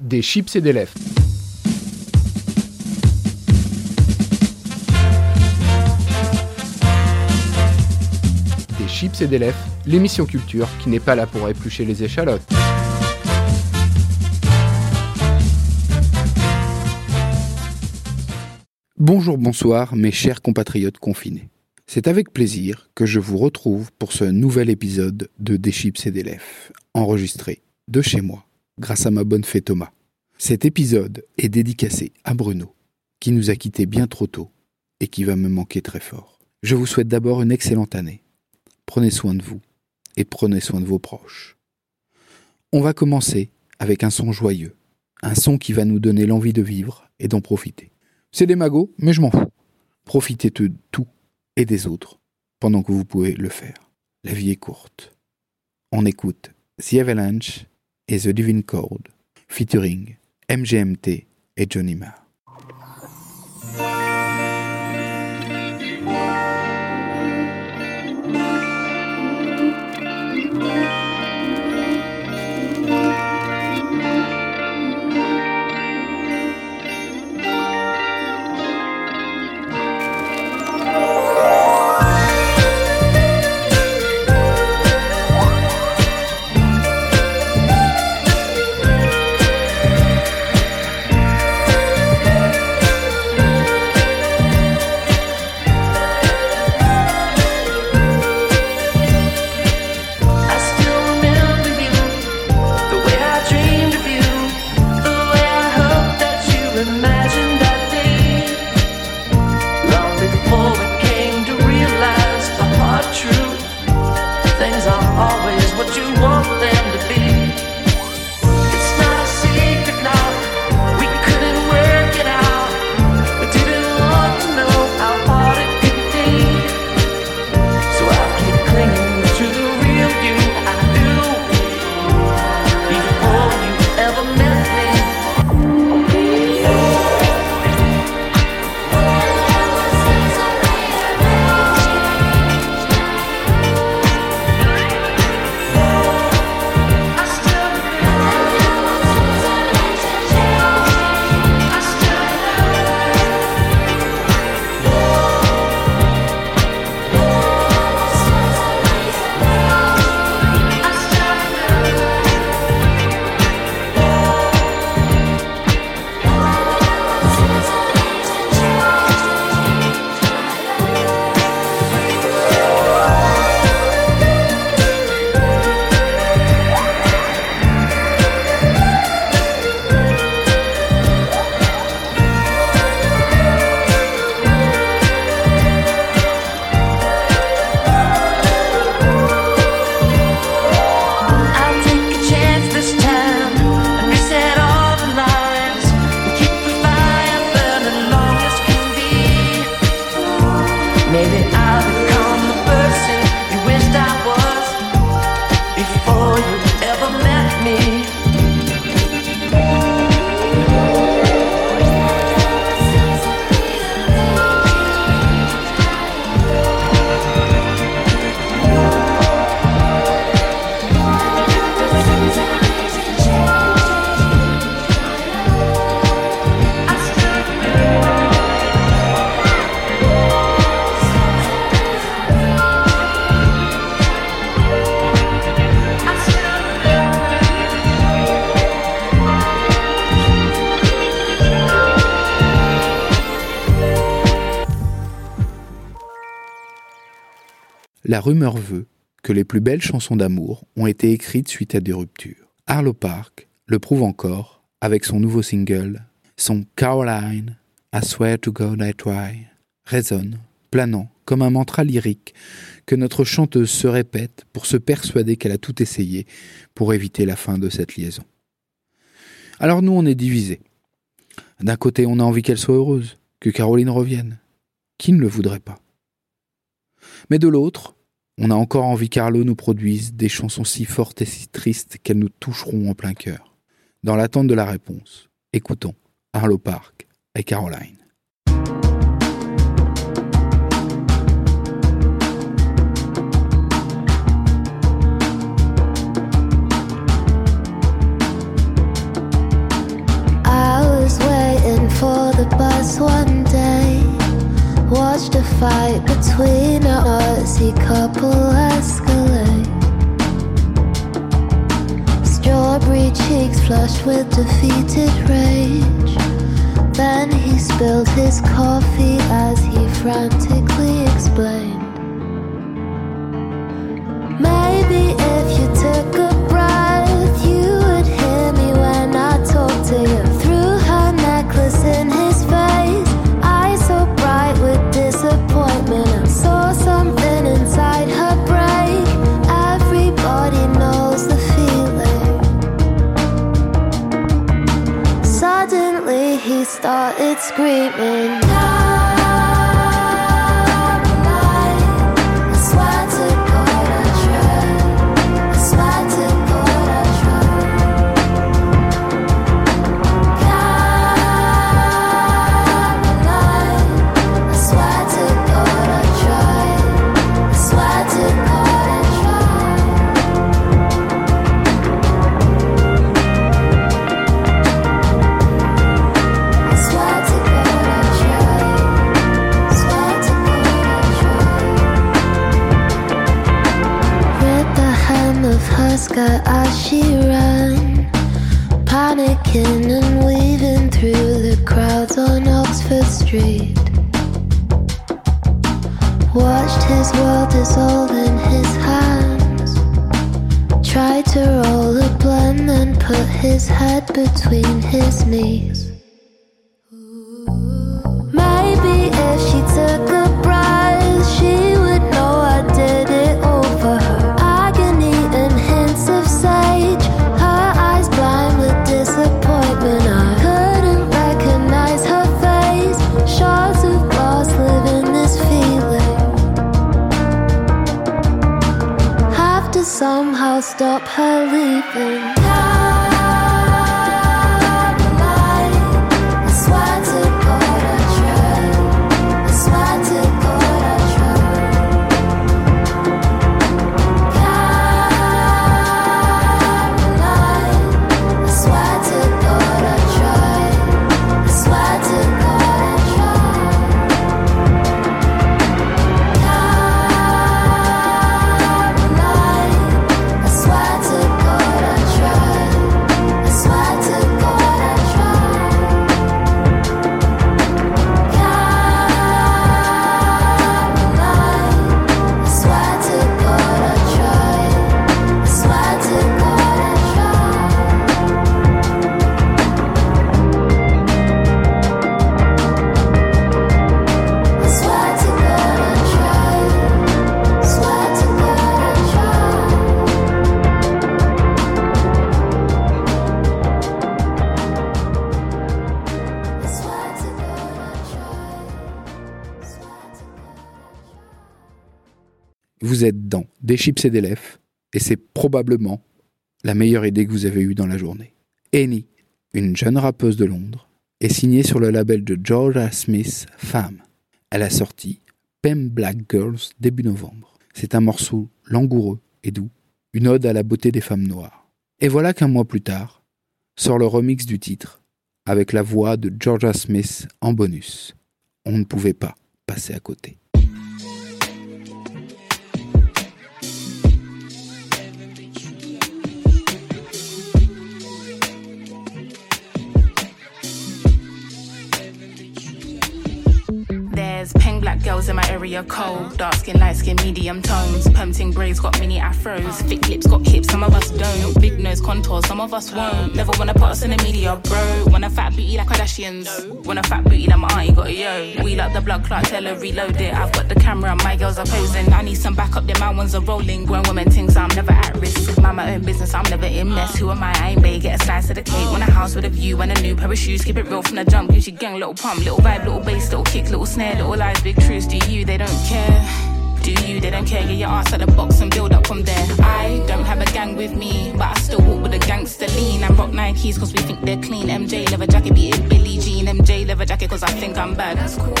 Des chips et des lèvres. Des chips et des lèvres, l'émission culture qui n'est pas là pour éplucher les échalotes. Bonjour, bonsoir, mes chers compatriotes confinés. C'est avec plaisir que je vous retrouve pour ce nouvel épisode de Des chips et des lèvres, enregistré de chez moi, grâce à ma bonne fée Thomas. Cet épisode est dédicacé à Bruno, qui nous a quittés bien trop tôt et qui va me manquer très fort. Je vous souhaite d'abord une excellente année. Prenez soin de vous et prenez soin de vos proches. On va commencer avec un son joyeux, un son qui va nous donner l'envie de vivre et d'en profiter. C'est des magots, mais je m'en fous. Profitez de tout et des autres pendant que vous pouvez le faire. La vie est courte. On écoute The Avalanche et The Divine Code, featuring MGMT et Johnny Marr. La rumeur veut que les plus belles chansons d'amour ont été écrites suite à des ruptures. Arlo Park le prouve encore avec son nouveau single, son Caroline, I swear to God I try, résonne, planant comme un mantra lyrique que notre chanteuse se répète pour se persuader qu'elle a tout essayé pour éviter la fin de cette liaison. Alors nous, on est divisés. D'un côté, on a envie qu'elle soit heureuse, que Caroline revienne. Qui ne le voudrait pas? Mais de l'autre, on a encore envie qu'Arlo nous produise des chansons si fortes et si tristes qu'elles nous toucheront en plein cœur. Dans l'attente de la réponse, écoutons Arlo Park et Caroline. Fancy couple escalate. Strawberry cheeks flushed with defeated rage. Then he spilled his coffee as he frantically explained. Maybe if you took a started screaming. Street. Watched his world dissolve in his hands. Tried to roll a blunt, then put his head between his knees. Her leaving. Des chips et des lèvres, et c'est probablement la meilleure idée que vous avez eue dans la journée. Annie, une jeune rappeuse de Londres, est signée sur le label de Georgia Smith Femme. Elle a sorti Pem Black Girls début novembre. C'est un morceau langoureux et doux, une ode à la beauté des femmes noires. Et voilà qu'un mois plus tard, sort le remix du titre, avec la voix de Georgia Smith en bonus. On ne pouvait pas passer à côté. Black girls in my area cold. Dark skin, light skin, medium tones. Permting braids got mini afros. Thick lips got hips, some of us don't. Big nose contour, some of us won't. Never wanna put us in the media, bro. Want a fat booty like Kardashians. Want a fat booty like my auntie got a yo. We like the blood clot, tell her reload it. I've got the camera, my girls are posing. I need some backup, then my ones are rolling. Grown women things, I'm never at risk. Mind my own business, I'm never in mess. Who am I? I ain't bae, get a slice of the cake. Want a house with a view and a new pair of shoes. Keep it real from the jump. Gucci gang, little pump, little vibe, little bass, little kick, little snare, little lies, big truths. Do you? They don't care. Do you? They don't care. Get your ass at the box and build up from there. I don't have a gang with me, but I still walk with a gangster lean. And rock Nikes cause we think they're clean. MJ leather jacket, beat it Billie Jean. MJ leather jacket cause I think I'm bad. That's cool.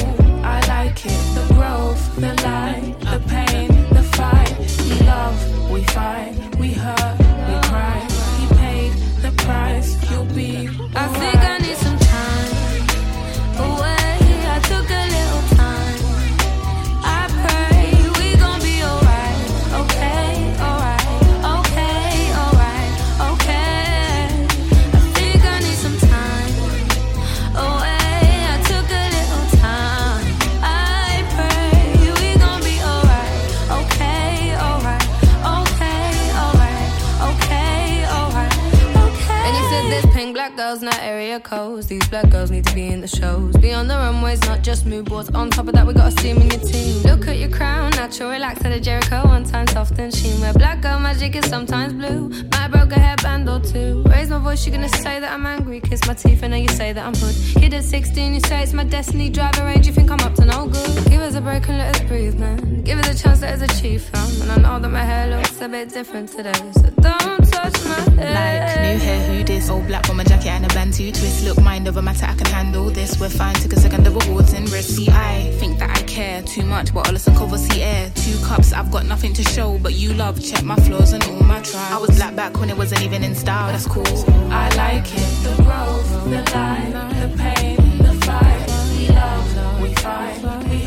I like it. The growth, the light, the pain, the fight. We love, we fight, we hurt, we cry. He paid the price. You'll be. I think I need hotels, not area codes. These black girls need to be in the shows. Be on the runways, not just mood boards. On top of that, we got a steam in your team. Look at your crown, natural, relax at a Jericho. One time soft and sheen. Where black girl magic is sometimes blue. Might broke a hairband or two. Raise my voice, you're gonna say that I'm angry. Kiss my teeth, and now you say that I'm hood. Kid at 16, you say it's my destiny. Drive a range, you think I'm up to no good. Give us a break and let us breathe, man. Give us a chance, let us achieve, fam. And I know that my hair looks a bit different today. So don't. Like new hair, who this? All black bomber jacket and a band bantu twist. Look, mind over matter, I can handle this. We're fine, took a second of awards in risk. See, I think that I care too much, but all listen cover see air. Two cups, I've got nothing to show, but you love. Check my flaws and all my tries. I was black back when it wasn't even in style. That's cool. I like it. The growth, the line, the pain, the fight. We love, we fight, we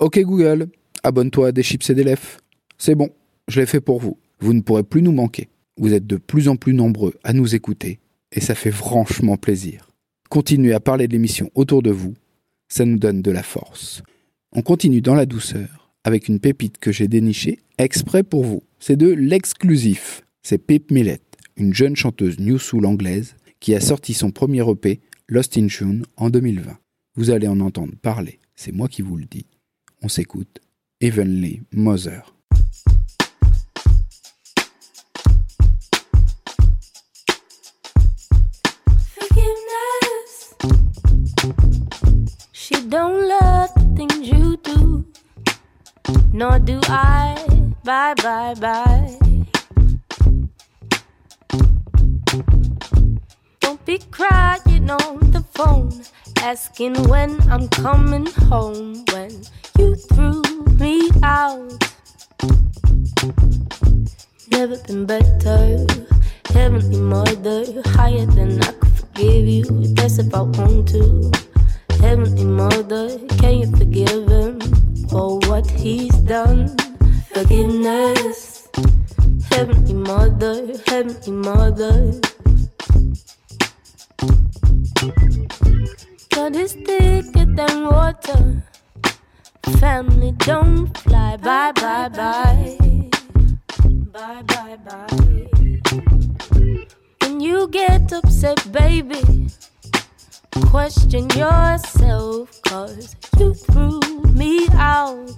Ok Google, abonne-toi à des chips et des lèvres. C'est bon, je l'ai fait pour vous. Vous ne pourrez plus nous manquer. Vous êtes de plus en plus nombreux à nous écouter et ça fait franchement plaisir. Continuez à parler de l'émission autour de vous, ça nous donne de la force. On continue dans la douceur avec une pépite que j'ai dénichée exprès pour vous. C'est de l'exclusif. C'est Pip Millet, une jeune chanteuse new soul anglaise qui a sorti son premier EP Lost in Tune en 2020. Vous allez en entendre parler, c'est moi qui vous le dis. On s'écoute Evenly Mother. She don't love the things you do, nor do I. Bye, bye, bye. Don't be crying on the phone, asking when I'm coming home. When you threw me out, never been better. Heavenly Mother, higher than I could forgive you. That's if I want to. Heavenly Mother, can you forgive him for what he's done? Forgiveness. Heavenly Mother, Heavenly Mother. God is thicker than water. Family don't fly. Bye, bye, bye. Bye, bye, bye. When you get upset, baby, question yourself, cause you threw me out.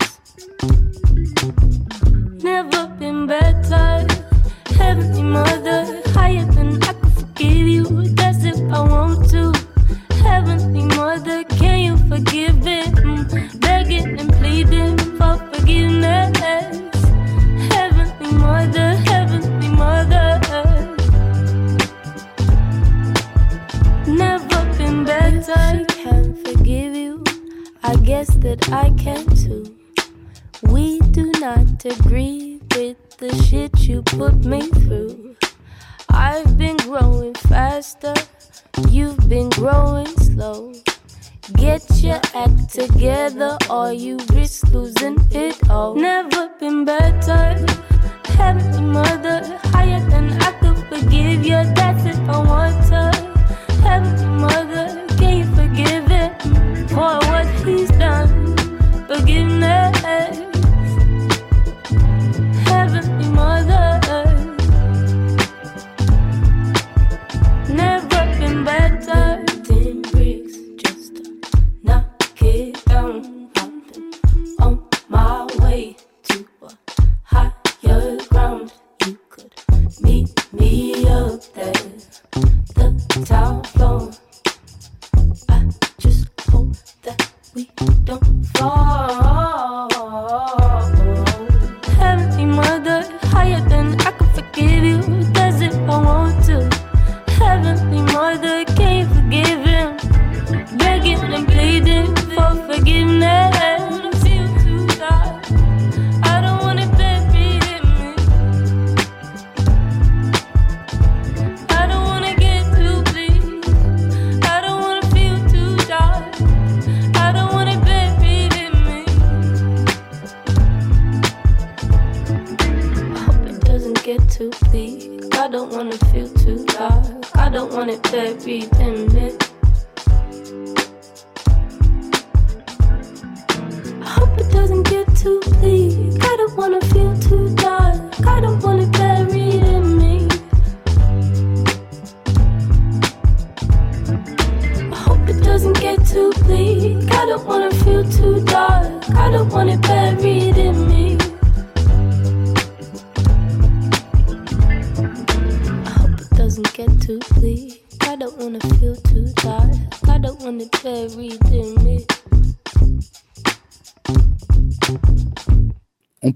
that beat them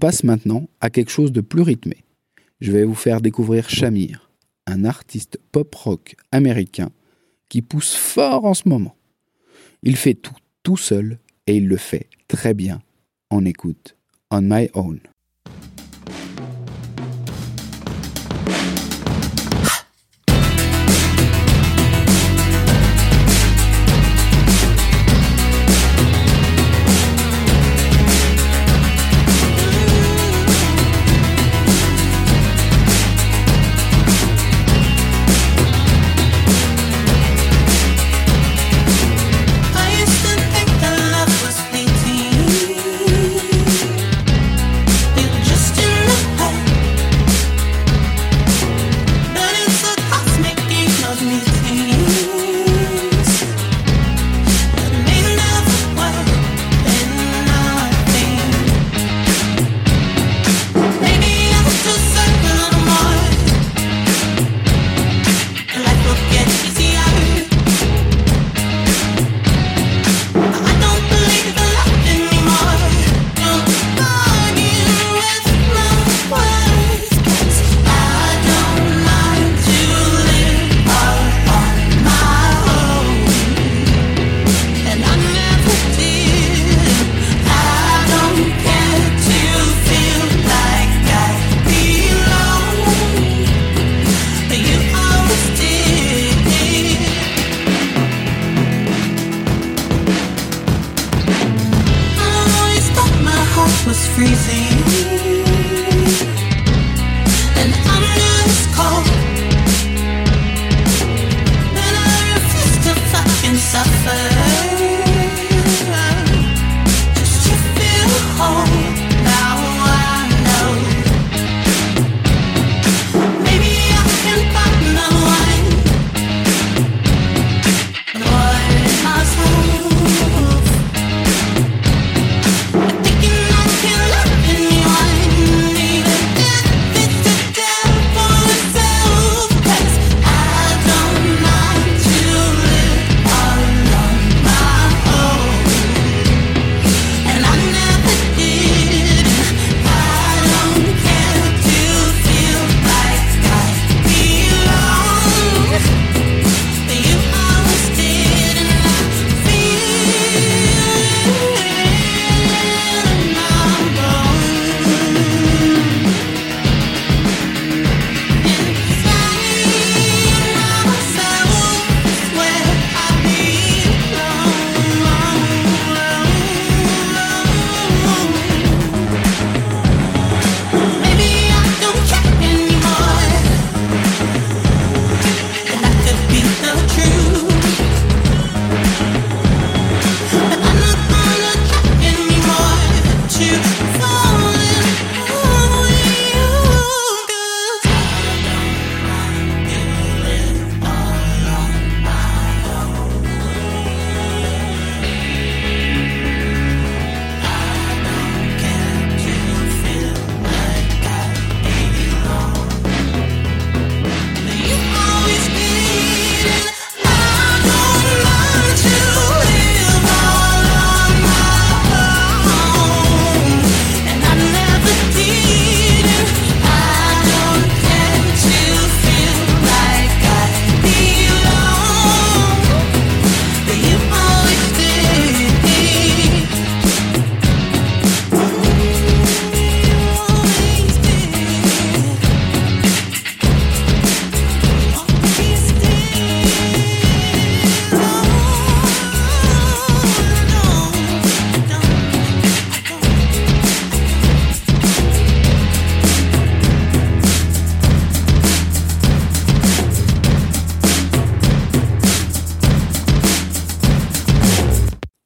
passe maintenant à quelque chose de plus rythmé. Je vais vous faire découvrir Shamir, un artiste pop-rock américain qui pousse fort en ce moment. Il fait tout tout seul et il le fait très bien. On écoute On My Own.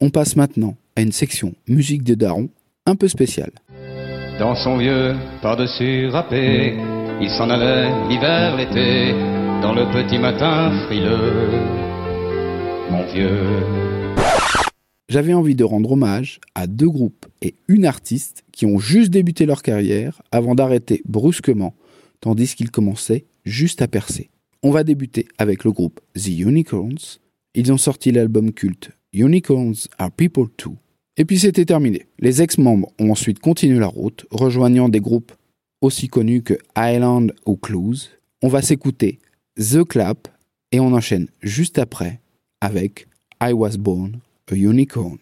On passe maintenant à une section musique des darons un peu spéciale. Dans son vieux par-dessus râpé, il s'en allait l'hiver, l'été, dans le petit matin frileux. Mon vieux. J'avais envie de rendre hommage à deux groupes et une artiste qui ont juste débuté leur carrière avant d'arrêter brusquement, tandis qu'ils commençaient juste à percer. On va débuter avec le groupe The Unicorns. Ils ont sorti l'album culte Unicorns Are People Too. Et puis c'était terminé. Les ex-membres ont ensuite continué la route, rejoignant des groupes aussi connus que Island ou Clues. On va s'écouter The Clap et on enchaîne juste après avec I Was Born a Unicorn.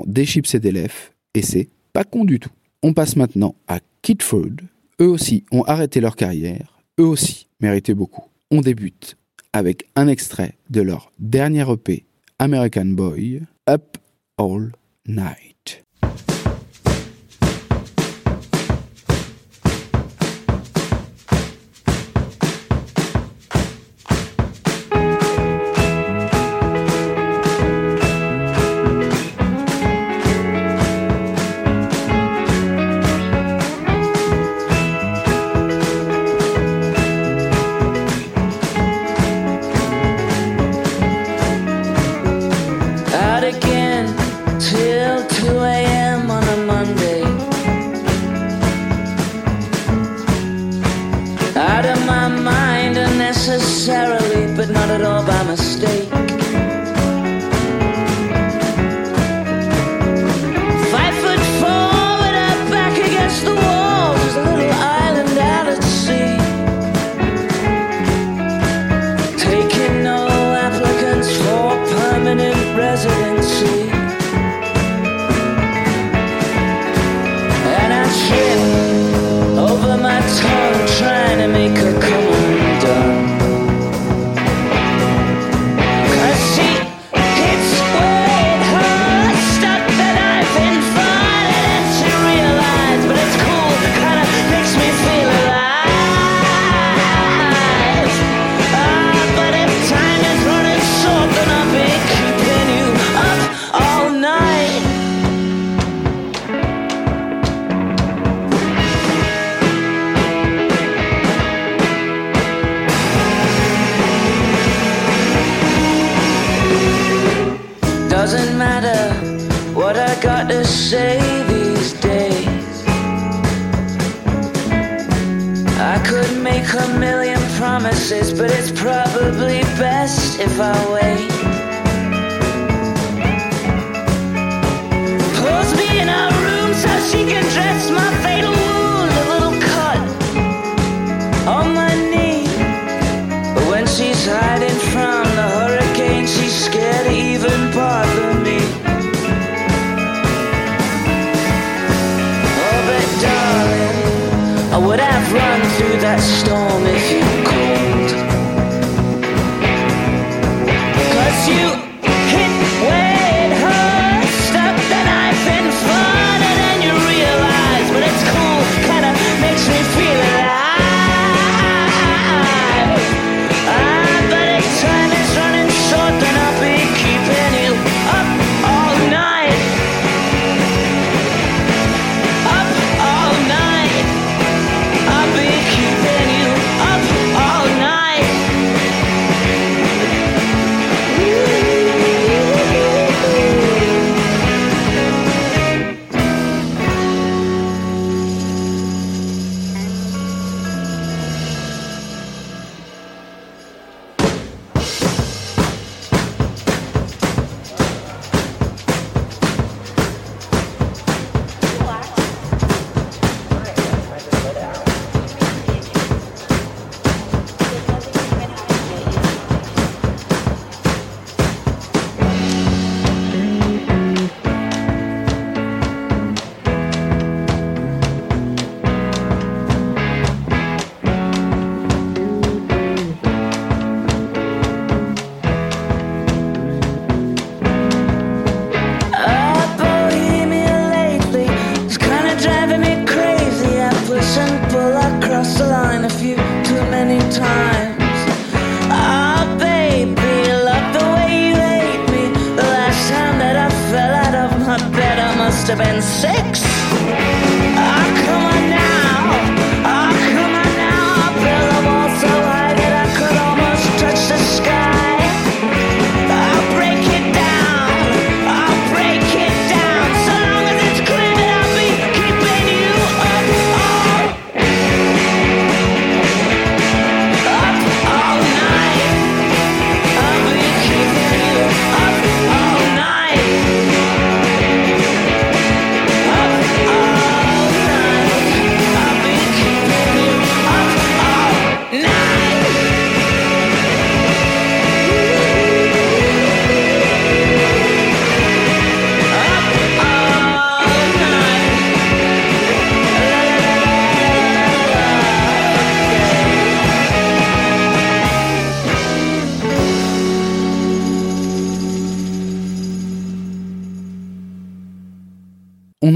des chips et des lèvres, et c'est pas con du tout. On passe maintenant à Kidford. Eux aussi ont arrêté leur carrière, eux aussi méritaient beaucoup. On débute avec un extrait de leur dernier EP, American Boy, Up All Night. Doesn't matter what I got to say these days. I could make a million promises, but it's probably best if I wait. Pulls me in a room so she can dress my fatal wound, a little cut on my knee. But when she's hiding through that storm if you're cold. Cause you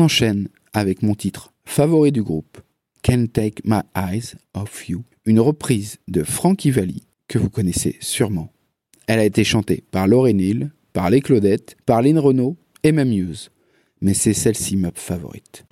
enchaîne avec mon titre favori du groupe, Can't Take My Eyes Off You, une reprise de Frankie Valli que vous connaissez sûrement. Elle a été chantée par Lauren Hill, par les Claudettes, par Lynn Renault et même Muse. Mais c'est celle-ci ma favorite.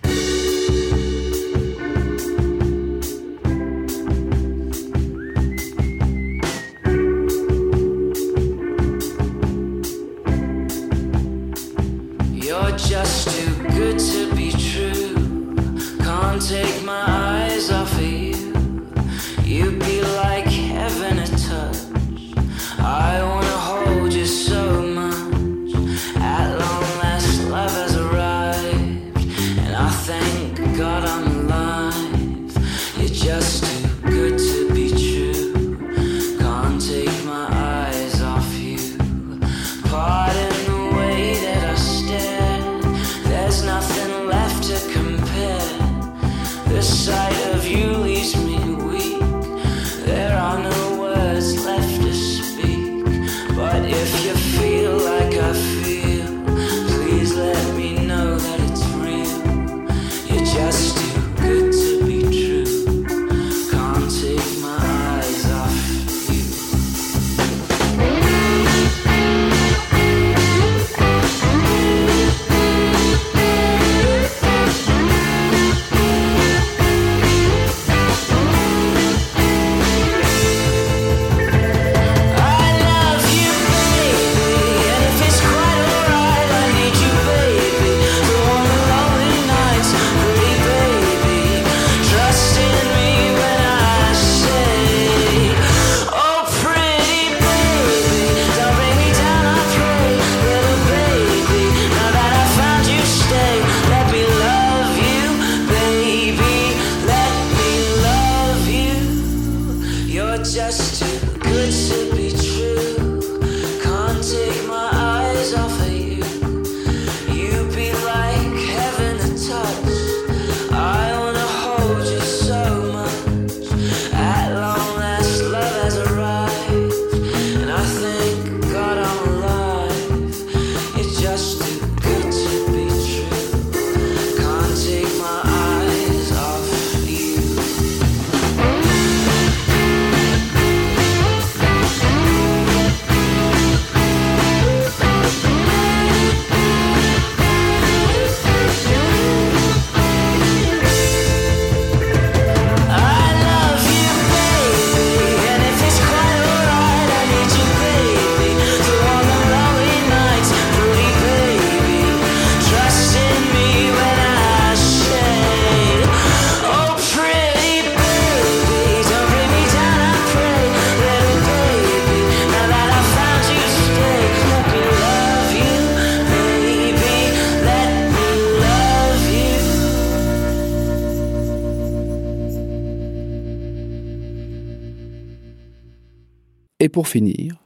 pour finir,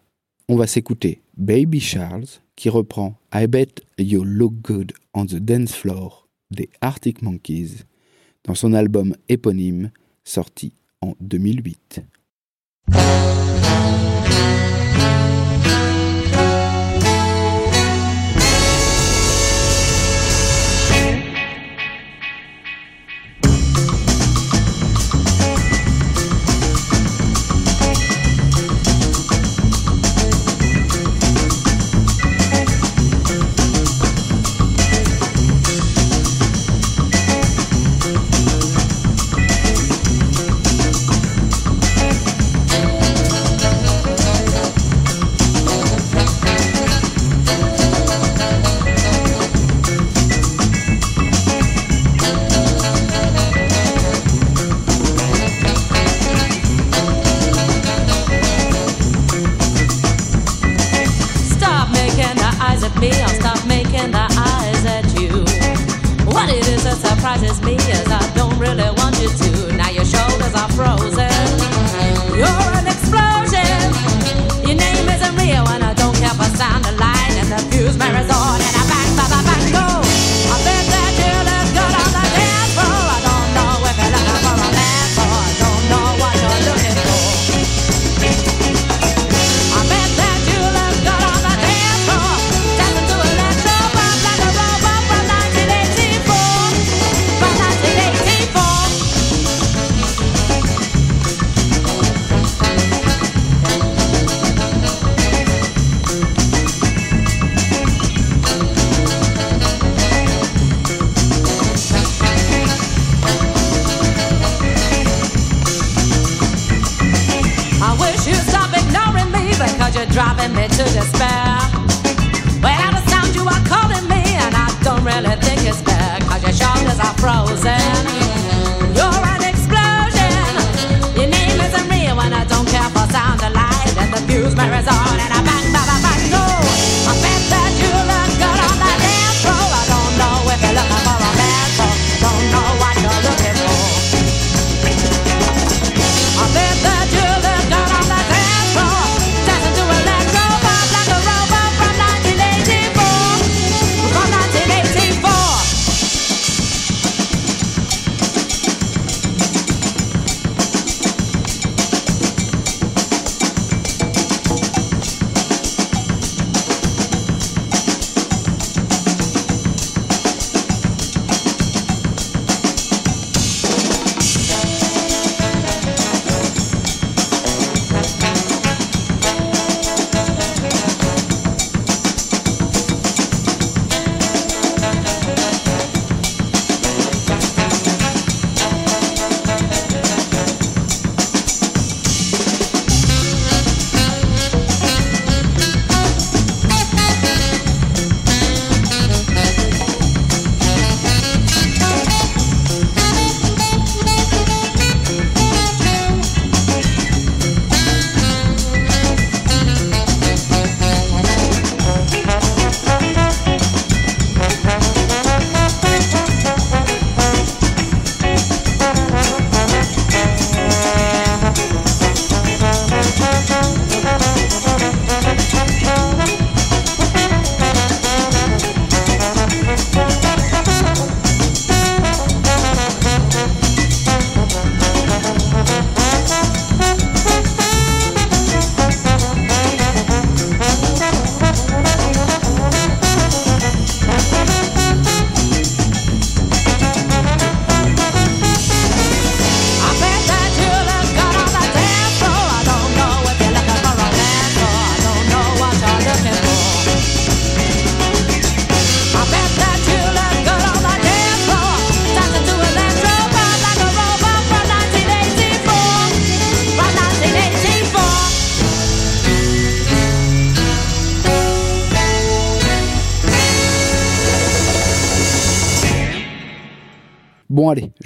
on va s'écouter Baby Charles qui reprend I Bet You Look Good on the Dance Floor des Arctic Monkeys dans son album éponyme sorti en 2008.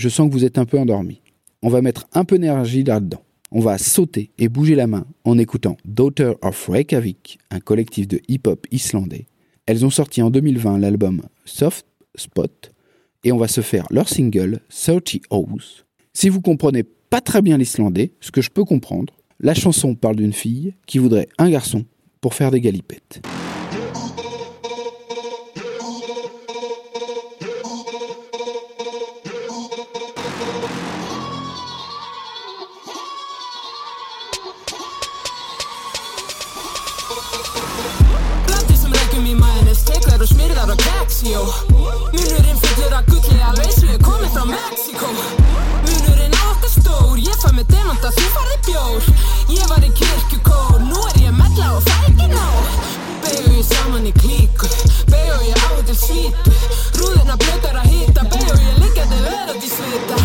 je sens que vous êtes un peu endormi. On va mettre un peu d'énergie là-dedans. On va sauter et bouger la main en écoutant Daughter of Reykjavik, un collectif de hip-hop islandais. Elles ont sorti en 2020 l'album Soft Spot et on va se faire leur single 30 House. Si vous comprenez pas très bien l'islandais, ce que je peux comprendre, la chanson parle d'une fille qui voudrait un garçon pour faire des galipettes. Lazio Munurinn fullur að gulli alveg eins og ég komið frá Mexiko Munurinn á okkur stór, ég fæ mig demanda þú farði bjór. Ég var í kirkjukór, nú er ég mella og það ekki ná Begðu ég saman í klíku, begðu ég áður svítu Rúðina blötar að hýta, begðu ég liggjandi verandi svita.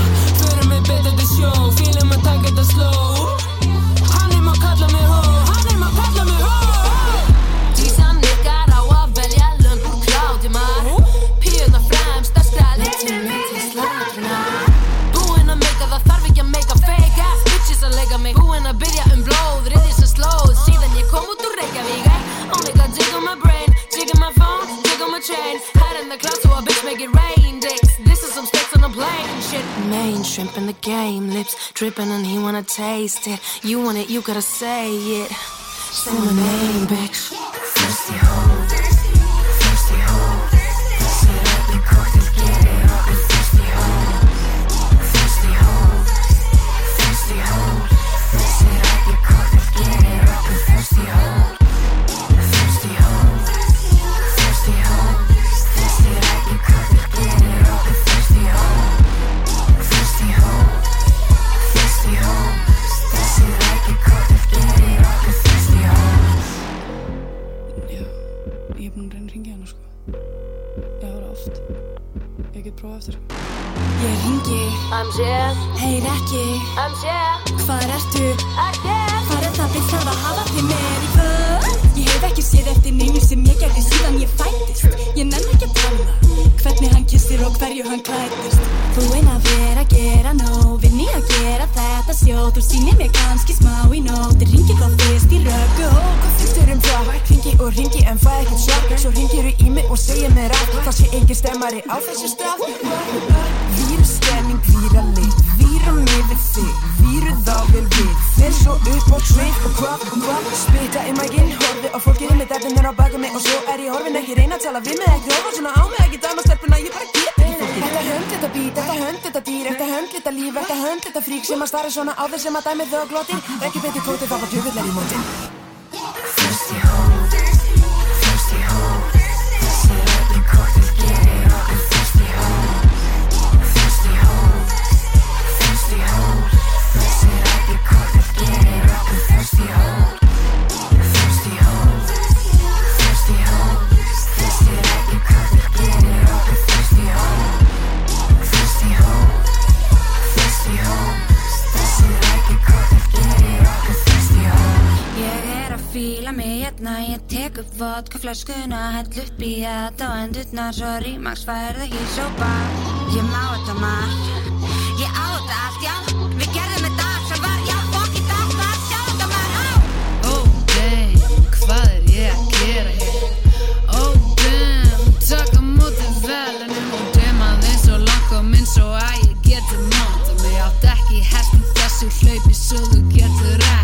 game. Lips dripping and he wanna taste it. You want it, you gotta say it. Say my name, bitch. Ekkert svar Svo ringir þú í mig og segir mér að Það sé engin stemmari á þessu stað. Víru stemning, víra lit Víra mig við þig Víru þá vel við. Fer svo upp á svið og og hvað Spita í mækinn, horfi á fólkið með derfinir á baka mig Og svo er ég horfin ekki reyna að tala við mig Ekki horfa svona á mig, ekki dæma stelpuna Ég bara get ekki fólkið. Þetta hönd, þetta bít, þetta hönd, þetta dýr Þetta hönd, þetta líf, þetta hönd, þetta frík Sem að starra svona á þeir sem að dæmi þau og glótir Ekki betur kvótið, það var djöfullar í mótin hérna, ég tek upp vodka flöskuna, hell upp í þetta og endurnar svo rímaks færði ekki sópa. Ég má þetta margt, ég á þetta allt, já, við gerðum þetta allt sem var, já, fokk í dag, það sjá þetta maður á. Oh damn, hvað er ég að gera hér? Oh damn, taka móti velunum og dema þeim svo langt og minn svo að ég geti monta mig átt ekki hest í þessu hlaupi svo þú getur ekki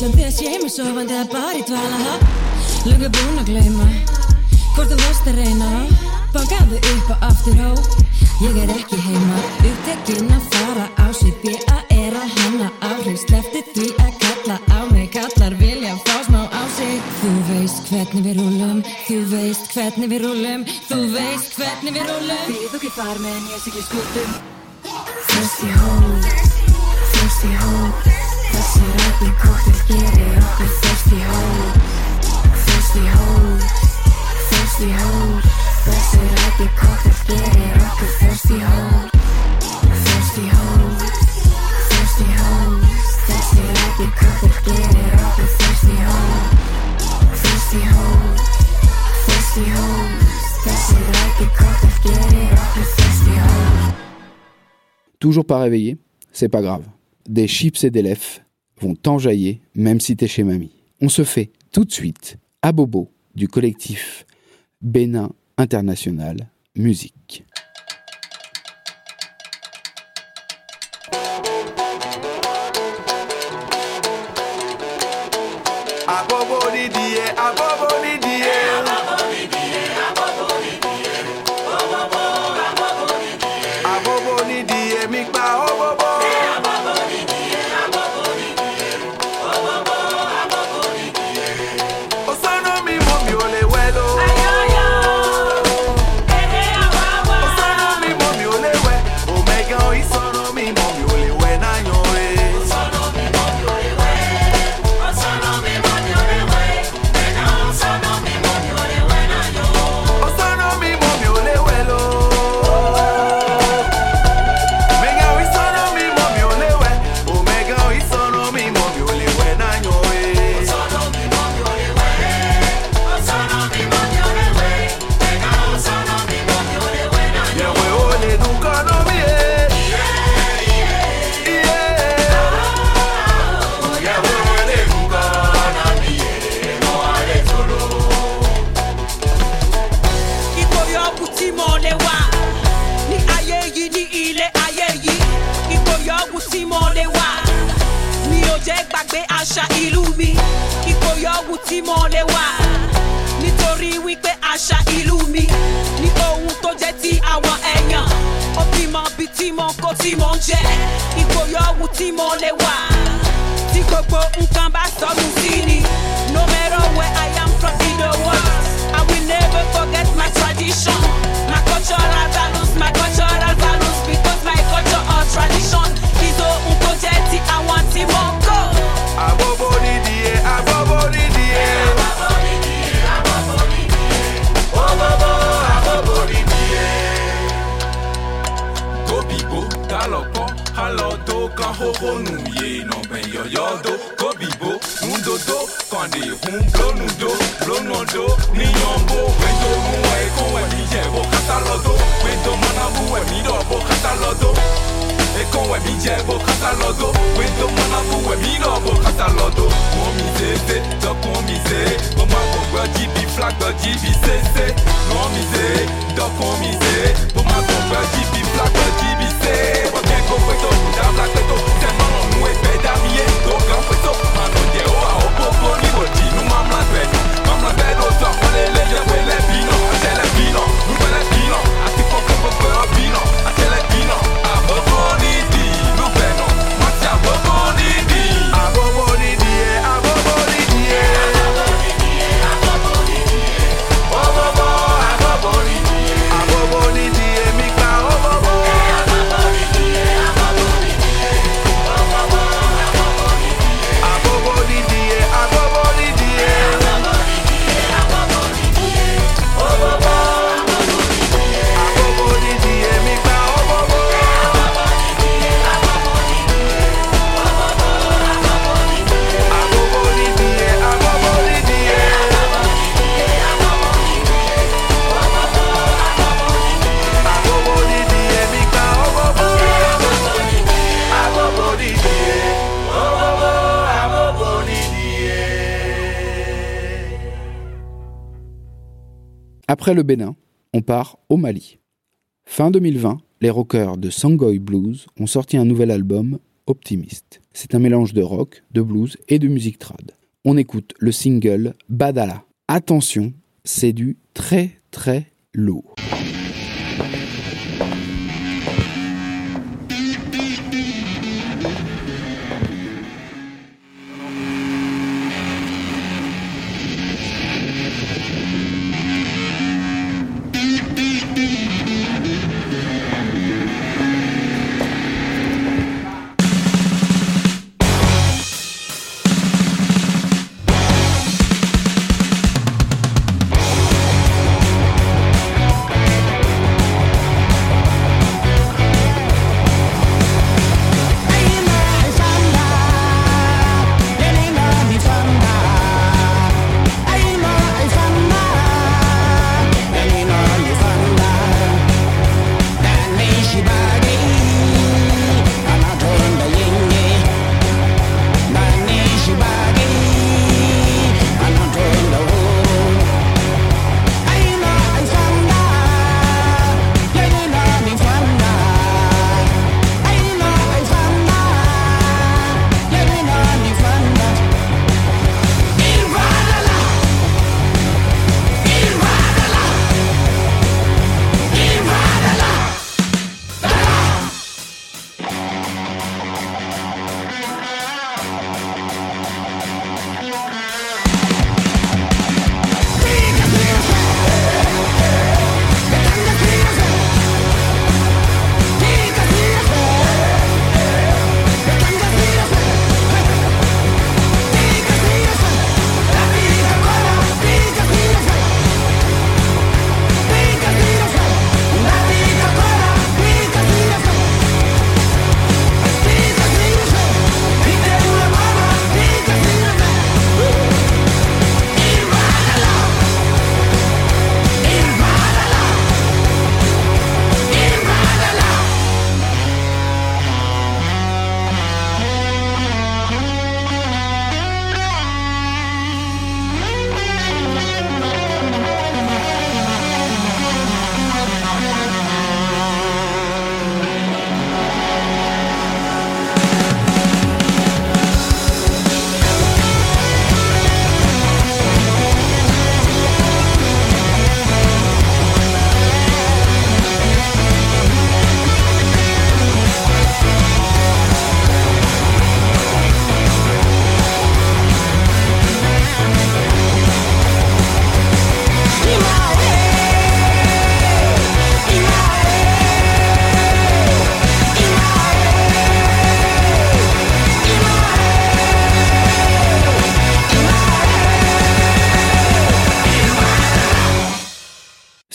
2019 þegar sé mig sofandi eða bara í dvala hó Lunga búin að gleyma Hvort þú varst að reyna. Bankaðu upp og aftur hó? Ég er ekki heima. Upptekinn að fara á svip Ég að er að hanna áhrif Slefti því að kalla á mig. Kallar vilja fá smá á sig. Þú veist hvernig við rúlum Þú veist hvernig við rúlum Þú veist hvernig við rúlum Þið okkur far meðan ég sigli skutum Thirsty hold, thirsty hold Toujours pas réveillé C'est pas grave. Des chips et des lèvres vont t'enjailler même si t'es chez mamie. On se fait tout de suite à Bobo du collectif Bénin International Musique. Le Bénin, on part au Mali. Fin 2020, les rockers de Sangoy Blues ont sorti un nouvel album, Optimiste. C'est un mélange de rock, de blues et de musique trad. On écoute le single Badala. Attention, c'est du très très lourd.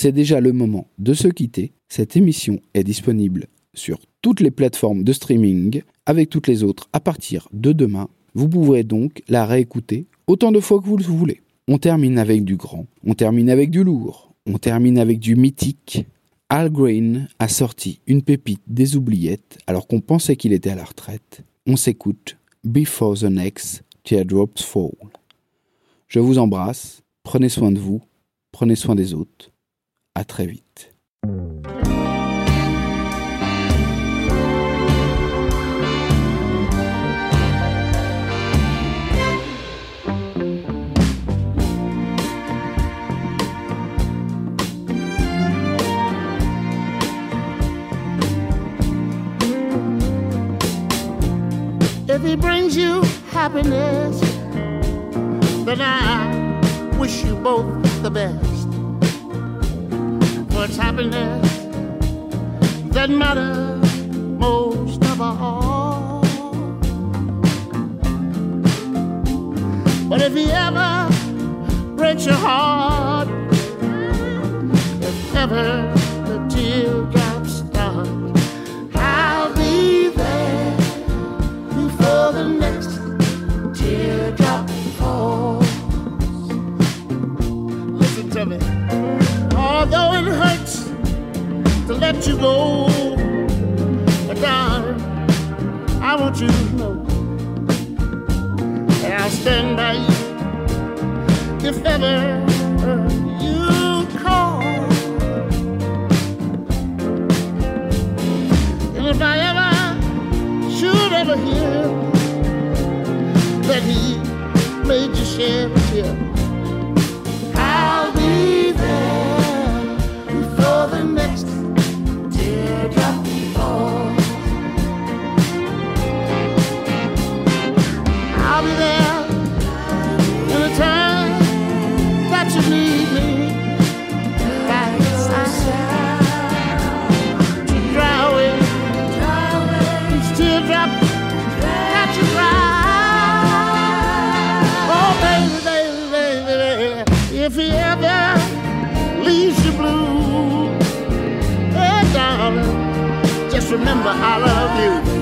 c'est déjà le moment de se quitter. Cette émission est disponible sur toutes les plateformes de streaming avec toutes les autres à partir de demain. Vous pourrez donc la réécouter autant de fois que vous le voulez. On termine avec du grand, on termine avec du lourd, on termine avec du mythique. Al Green a sorti une pépite des oubliettes alors qu'on pensait qu'il était à la retraite. On s'écoute Before the Next Teardrops Fall. Je vous embrasse, prenez soin de vous, prenez soin des autres. À très vite. If he brings you happiness, then I wish you both the best. It's happiness that matters most of all. But if he ever breaks your heart, if ever the teardrops start, I'll be there before the next teardrop falls. Listen to me. Although let you go, but darling, I want you to know that I'll stand by you if ever you call. And if I ever should ever hear that he made you shed remember I love you.